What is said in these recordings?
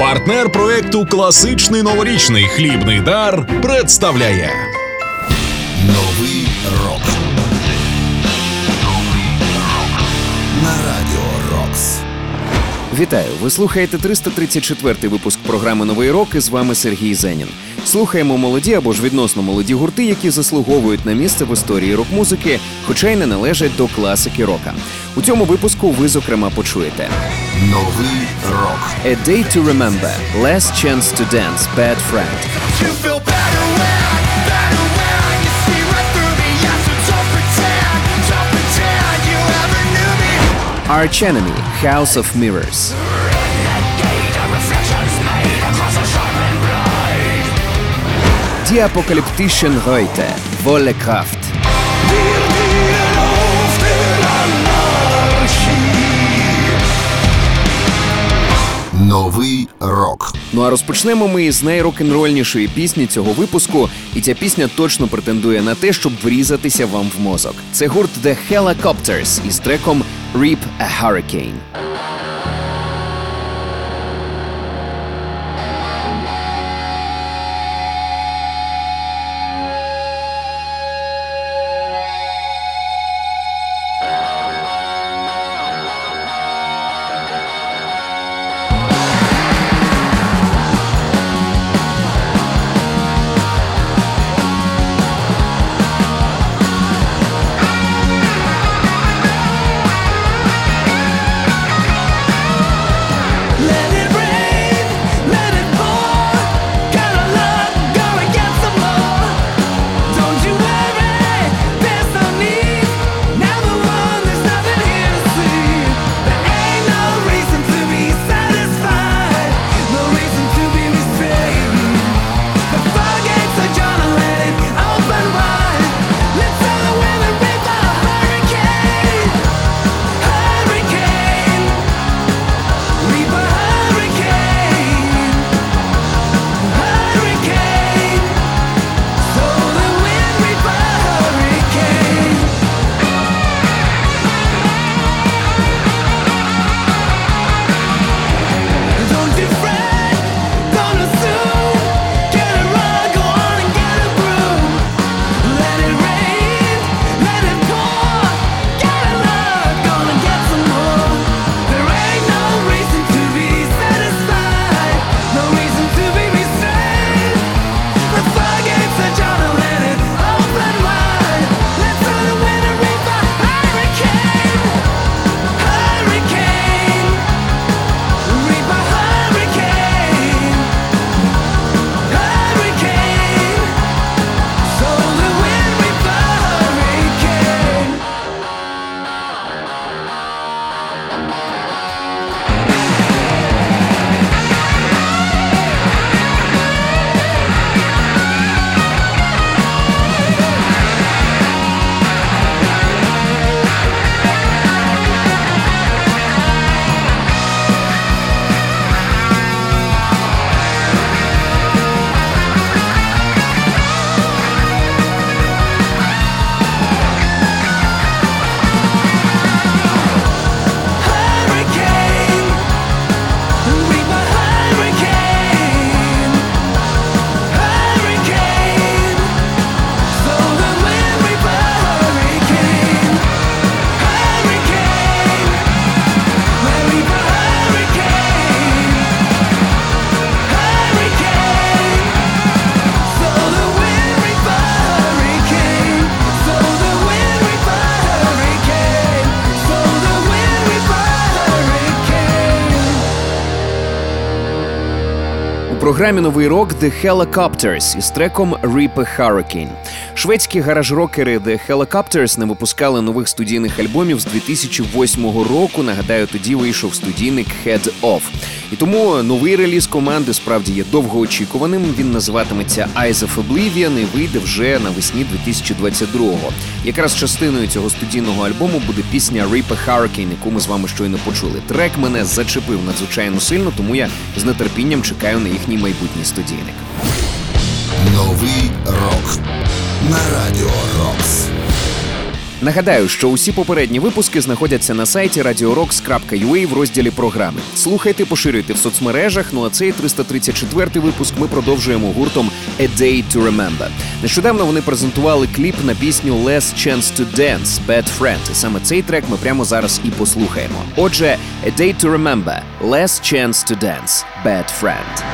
Партнер проекту Класичний новорічний хлібний дар представляє Новий рок. Вітаю! Ви слухаєте 334-й випуск програми Новий рок. І з вами Сергій Зенін. Слухаємо молоді або ж відносно молоді гурти, які заслуговують на місце в історії рок-музики, хоча й не належать до класики рока. У цьому випуску ви зокрема почуєте Новий рок. A Day to Remember, Last Chance to Dance, Bad Friend, You feel better when, better when you see right through me. Yeah, so don't pretend, don't pretend you ever knew me. Arch Enemy, House of Mirrors, Die Apokalyptischen Heute, Volle Kraft, Новий рок. Ну а розпочнемо ми із найрок-н-рольнішої пісні цього випуску, і ця пісня точно претендує на те, щоб врізатися вам в мозок. Це гурт The Helicopters із треком Reap a Hurricane. Програмі Новий рок The Helicopters із треком Reap a Hurricane. Шведські гараж-рокери The Helicopters не випускали нових студійних альбомів з 2008 року. Нагадаю, тоді вийшов студійник Head Off. І тому новий реліз команди справді є довгоочікуваним. Він називатиметься Eyes of Oblivion і вийде вже навесні 2022-го. Якраз частиною цього студійного альбому буде пісня Reap a Hurricane, яку ми з вами щойно почули. Трек мене зачепив надзвичайно сильно, тому я з нетерпінням чекаю на їхній майбутній студійник. Новий рок. На радіо Рокс. Нагадаю, що усі попередні випуски знаходяться на сайті radiorocks.ua в розділі програми. Слухайте, поширюйте в соцмережах. Ну а цей 334 випуск ми продовжуємо гуртом A Day to Remember. Нещодавно вони презентували кліп на пісню Less Chance to Dance Bad Friend. Саме цей трек ми прямо зараз і послухаємо. Отже, A Day to Remember Less Chance to Dance Bad Friend.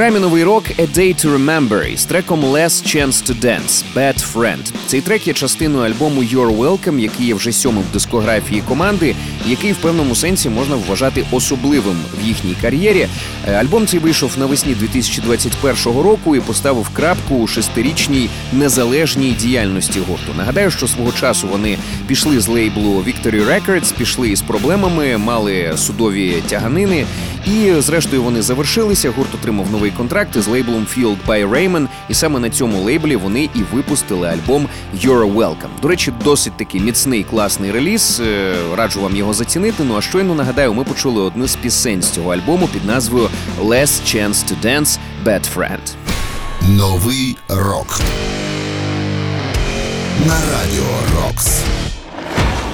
Програмі новий рок «A Day to Remember» із треком «Less Chance to Dance» «Bad Friend». Цей трек є частиною альбому «You're Welcome», який є вже сьомим в дискографії команди, який в певному сенсі можна вважати особливим в їхній кар'єрі. Е, Альбом цей вийшов навесні 2021 року і поставив крапку у шестирічній незалежній діяльності гурту. Нагадаю, що свого часу вони пішли з лейблу Victory Records, пішли із проблемами, мали судові тяганини. І зрештою вони завершилися. Гурт отримав новий контракт із лейблом Field by Raymond, і саме на цьому лейблі вони і випустили альбом You're Welcome. До речі, досить такий міцний класний реліз. Е, Раджу вам його зацінити. Ну а щойно нагадаю, ми почули одну з пісень з цього альбому під назвою Less Chance to Dance Bad Friend. Новий рок. На радіо Рокс.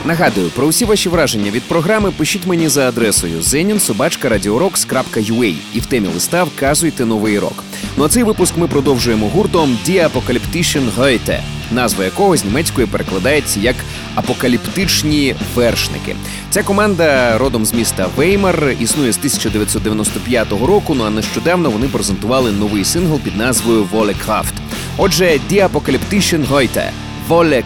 Нагадую, про усі ваші враження від програми пишіть мені за адресою zeninsobachka.radiorocks.ua і в темі листа вказуйте новий рок. Ну а цей випуск ми продовжуємо гуртом Die Apocalyptischen Heute, назва якого з німецької перекладається як апокаліптичні вершники. Ця команда родом з міста Веймар існує з 1995 року. Ну а нещодавно вони презентували новий сингл під назвою Воле Крафт. Отже, Die Apocalyptischen Heute – Воле.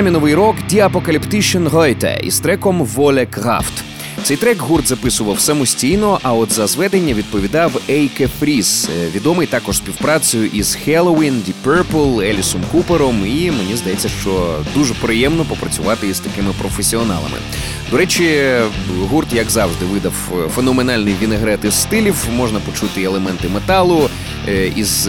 Програмі рок Die гойте Heute із треком Воле Крафт. Цей трек гурт записував самостійно, а от за зведення відповідав Ейке Фріс, е, відомий також співпрацею із Halloween, Deep Purple, Елісом Купером. І мені здається, що дуже приємно попрацювати із такими професіоналами. До речі, гурт, як завжди, видав е, феноменальний вінегрет із стилів. Можна почути елементи металу, е, із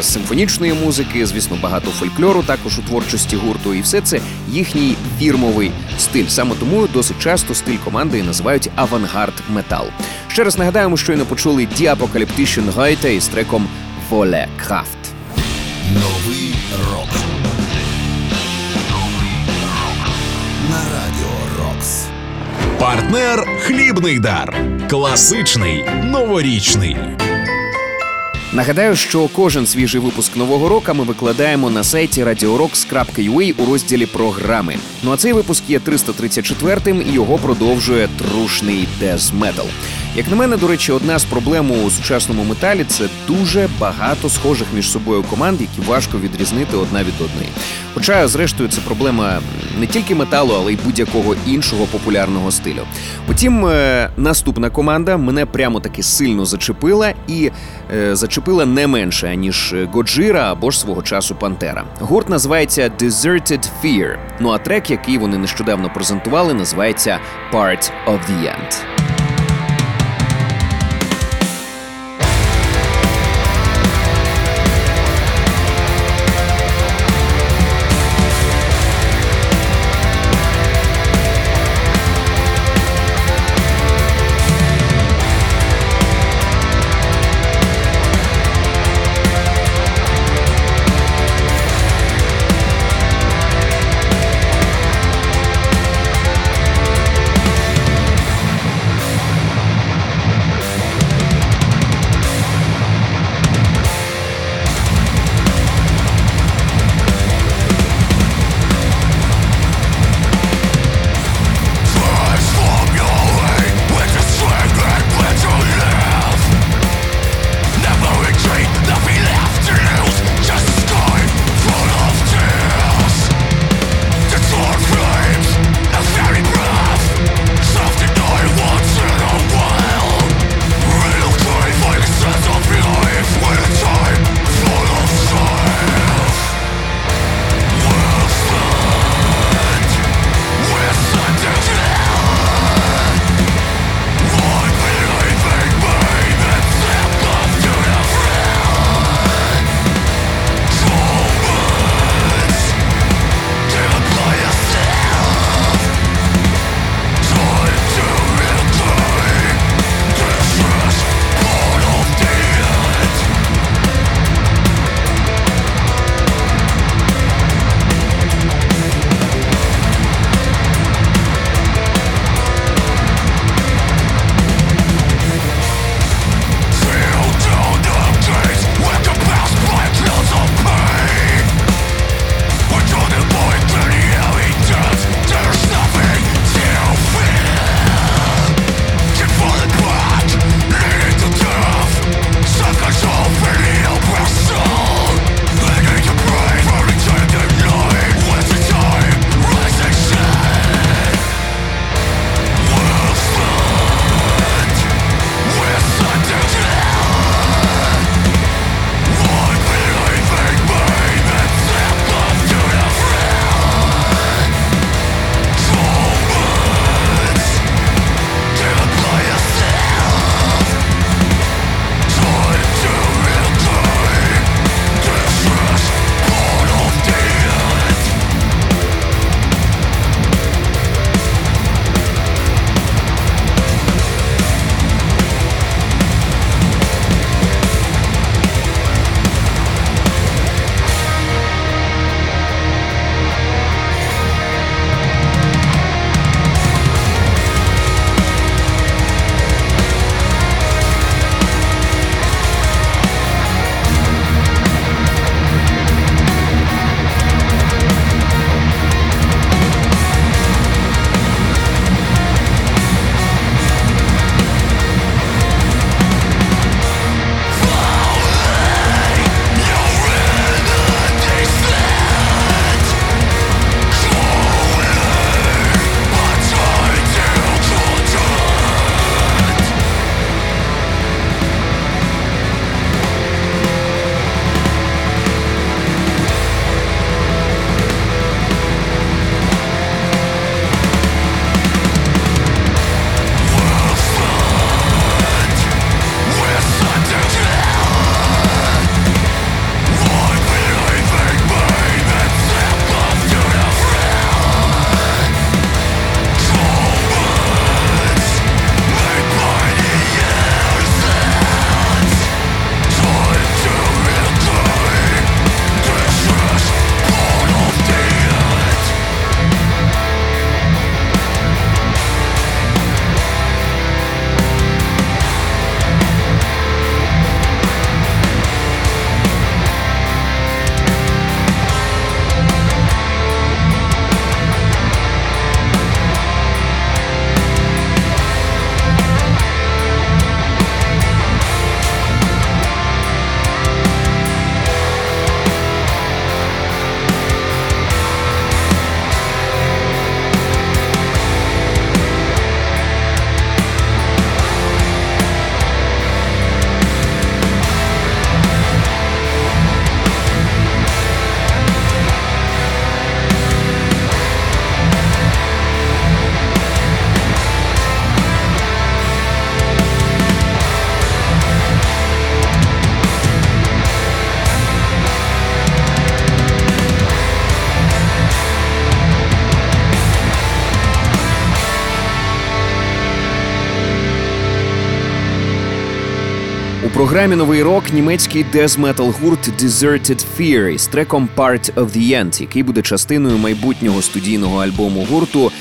симфонічної музики, звісно, багато фольклору також у творчості гурту, і все це їхній фірмовий стиль. Саме тому досить часто стиль команди називають авангард метал. Ще раз нагадаємо, що й не почули Die Гайте із треком Воле Крафт. Новий рок. На радіо Рокс. Партнер Хлібний дар. Класичний новорічний. Нагадаю, що кожен свіжий випуск нового року ми викладаємо на сайті radiorocks.ua у розділі програми. Ну а цей випуск є 334-м і його продовжує трушний дез метал. Як на мене, до речі, одна з проблем у сучасному металі це дуже багато схожих між собою команд, які важко відрізнити одна від одної. Хоча, зрештою, це проблема не тільки металу, але й будь-якого іншого популярного стилю. Утім, е, наступна команда мене прямо таки сильно зачепила і е, зачепила не менше ніж Годжира або ж свого часу Пантера. Гурт називається Deserted Fear. Ну а трек, який вони нещодавно презентували, називається Part of the End. Програмі новий рок німецький дез-метал гурт Deserted Fear із треком Part of the End, який буде частиною майбутнього студійного альбому гурту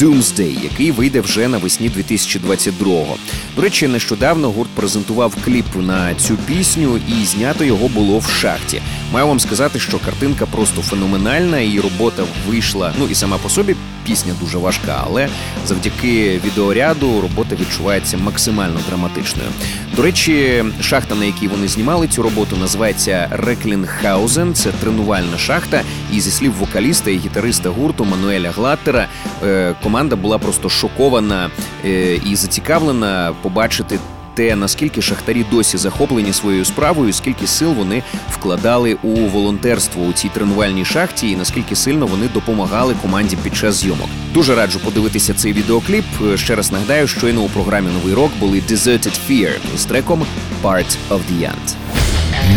Doomsday, який вийде вже навесні 2022-го. До речі, нещодавно гурт презентував кліп на цю пісню, і знято його було в шахті. Маю вам сказати, що картинка просто феноменальна, і робота вийшла. Ну і сама по собі пісня дуже важка, але завдяки відеоряду робота відчувається максимально драматичною. До речі, шахта, на якій вони знімали цю роботу, називається Реклінхаузен. Це тренувальна шахта. І зі слів вокаліста і гітариста гурту Мануеля Глаттера, е, команда була просто шокована е, і зацікавлена побачити. Те, наскільки шахтарі досі захоплені своєю справою, скільки сил вони вкладали у волонтерство у цій тренувальній шахті, і наскільки сильно вони допомагали команді під час зйомок. Дуже раджу подивитися цей відеокліп. Е, Ще раз нагадаю, щойно у програмі Новий рок були Deserted Fear з треком Part of the End.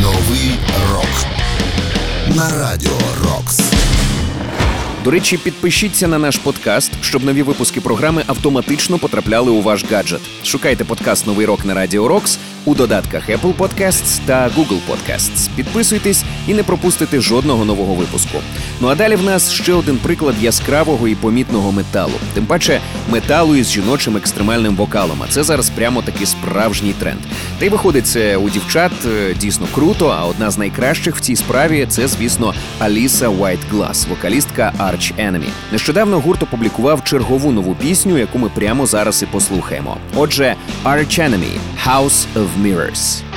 Новий рок на радіо Рокс. До речі, підпишіться на наш подкаст, щоб нові випуски програми автоматично потрапляли у ваш гаджет. Шукайте подкаст Новий рок на Радіо Рокс у додатках Apple Podcasts та Google Podcasts. Підписуйтесь і не пропустите жодного нового випуску. Ну а далі в нас ще один приклад яскравого і помітного металу. Тим паче металу із жіночим екстремальним вокалом. А це зараз прямо таки справжній тренд. Та й виходить це у дівчат е, дійсно круто. А одна з найкращих в цій справі це, звісно, Аліса Whiteglass, вокалістка Arch Enemy. Нещодавно гурт опублікував чергову нову пісню, яку ми прямо зараз і послухаємо. Отже, Arch Enemy – House of of Mirrors.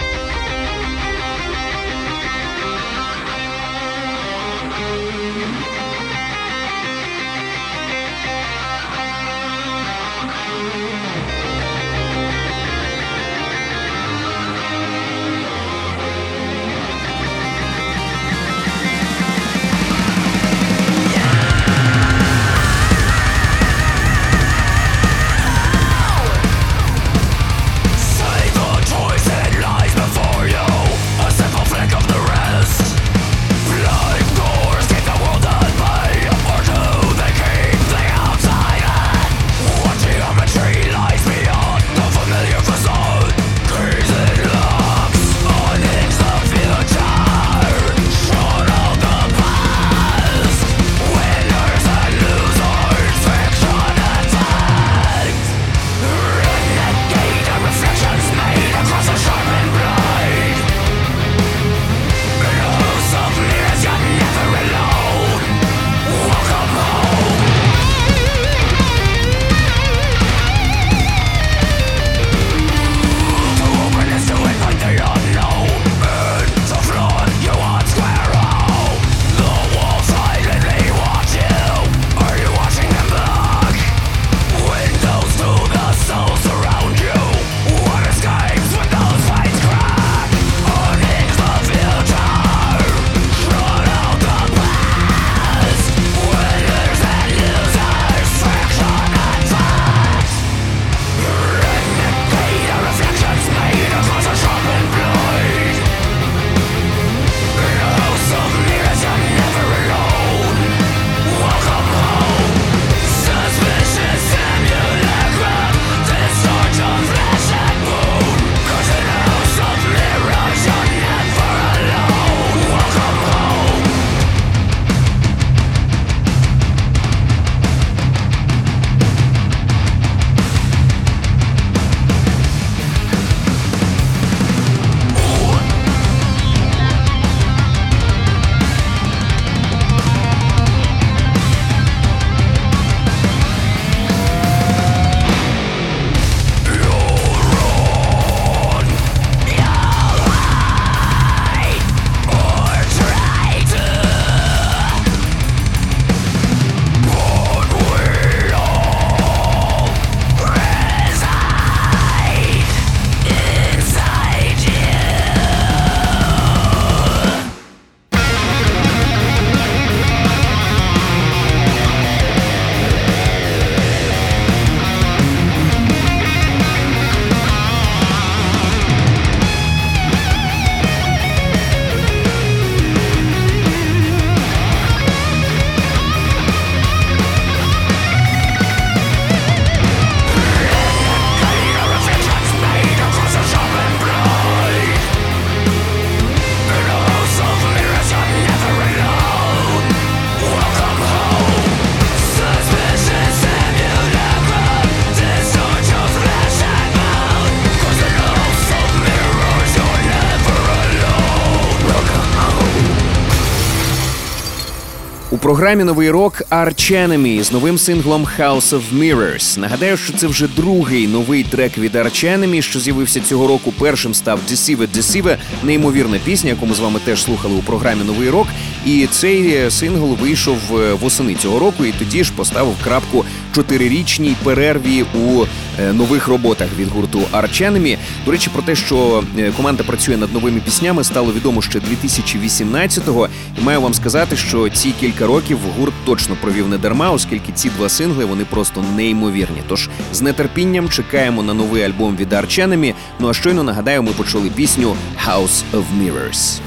Програмі новий рок Arch Enemy з новим синглом House of Mirrors. Нагадаю, що це вже другий новий трек від Arch Enemy, що з'явився цього року. Першим став Deceive Deceive, неймовірна пісня, яку ми з вами теж слухали у програмі Новий рок. І цей е, сингл вийшов е, восени цього року, і тоді ж поставив крапку чотирирічній перерві у е, нових роботах від гурту Arch Enemy. До речі, про те, що команда працює над новими піснями, стало відомо ще 2018-го. І маю вам сказати, що ці кілька років гурт точно провів не дарма, оскільки ці два сингли вони просто неймовірні. Тож з нетерпінням чекаємо на новий альбом від Арченемі. Ну а щойно нагадаю, ми почули пісню House of Mirrors.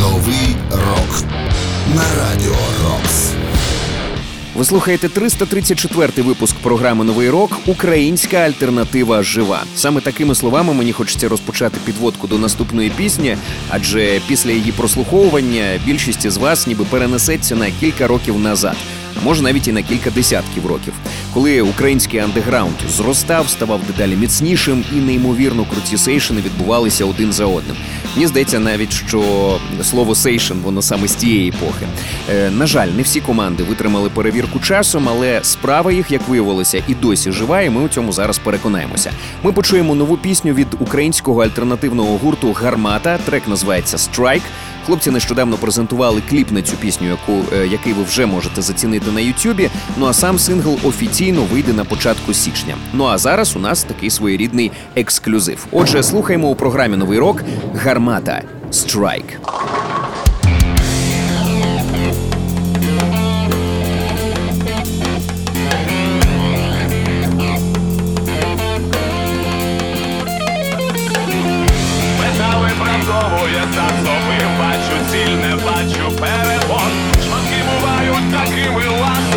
Новий рок на радіо Рокс. Ви слухаєте 334-й випуск програми Новий рок Українська альтернатива жива. Саме такими словами мені хочеться розпочати підводку до наступної пісні, адже після її прослуховування більшість із вас ніби перенесеться на кілька років назад. Може навіть і на кілька десятків років, коли український андеграунд зростав, ставав дедалі міцнішим і неймовірно круті сейшини відбувалися один за одним. Мені здається навіть, що слово сейшн воно саме з тієї епохи. Е, на жаль, не всі команди витримали перевірку часом, але справа їх, як виявилося, і досі жива, і ми у цьому зараз переконаємося. Ми почуємо нову пісню від українського альтернативного гурту Гармата. Трек називається Strike. Хлопці нещодавно презентували кліп на цю пісню, яку е, який ви вже можете зацінити на Ютубі. Ну а сам сингл офіційно вийде на початку січня. Ну а зараз у нас такий своєрідний ексклюзив. Отже, слухаємо у програмі Новий рок Гармата Strike. Випрацьовує засоби, бачу ціль, не бачу перепон. Шматки бувають такими ласими,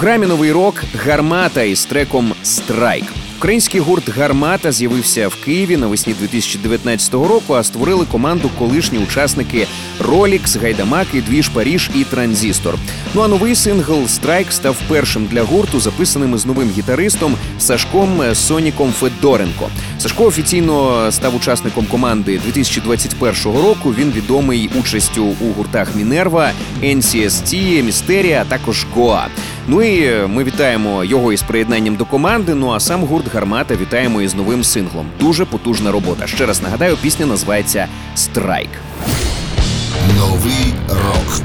програмі новий рок гармата із треком Страйк. Український гурт Гармата з'явився в Києві навесні 2019 року, а створили команду колишні учасники Ролікс, Гайдамаки, Двіж Паріж і Транзістор. Ну а новий сингл Страйк став першим для гурту, записаним з новим гітаристом Сашком Соніком Федоренко. Сашко офіційно став учасником команди 2021 року. Він відомий участю у гуртах Мінерва, NCST, Містерія, а також Гоа. Ну і ми вітаємо його із приєднанням до команди. Ну а сам гурт Гармата вітаємо із новим синглом. Дуже потужна робота. Ще раз нагадаю, пісня називається Страйк. Новий рок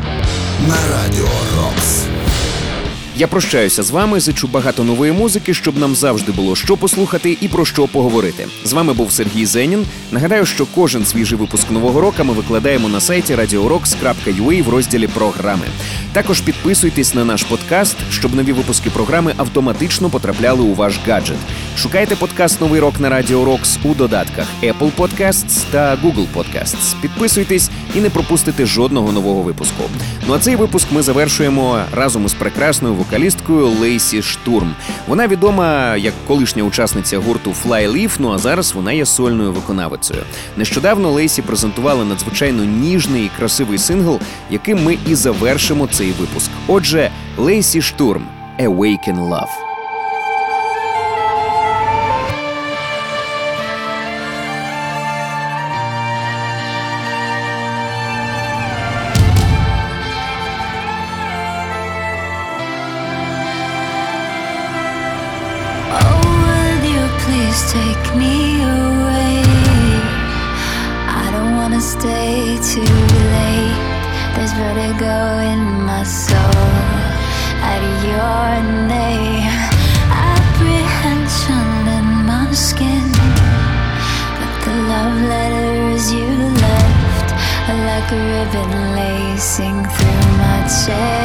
на радіо Рокс. Я прощаюся з вами. Зичу багато нової музики, щоб нам завжди було що послухати і про що поговорити. З вами був Сергій Зенін. Нагадаю, що кожен свіжий випуск нового року ми викладаємо на сайті radiorocks.ua в розділі програми. Також підписуйтесь на наш подкаст, щоб нові випуски програми автоматично потрапляли у ваш гаджет. Шукайте подкаст Новий рок на Радіо Рокс у додатках Apple Podcasts та Google Podcasts. Підписуйтесь і не пропустите жодного нового випуску. Ну а цей випуск ми завершуємо разом із прекрасною вокалісткою Лейсі Штурм. Вона відома як колишня учасниця гурту Flyleaf, ну а зараз вона є сольною виконавицею. Нещодавно Лейсі презентувала надзвичайно ніжний і красивий сингл, яким ми і завершимо цей випуск. Отже, Лейсі Штурм Awaken Love. said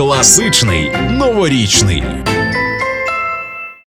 Класичний новорічний.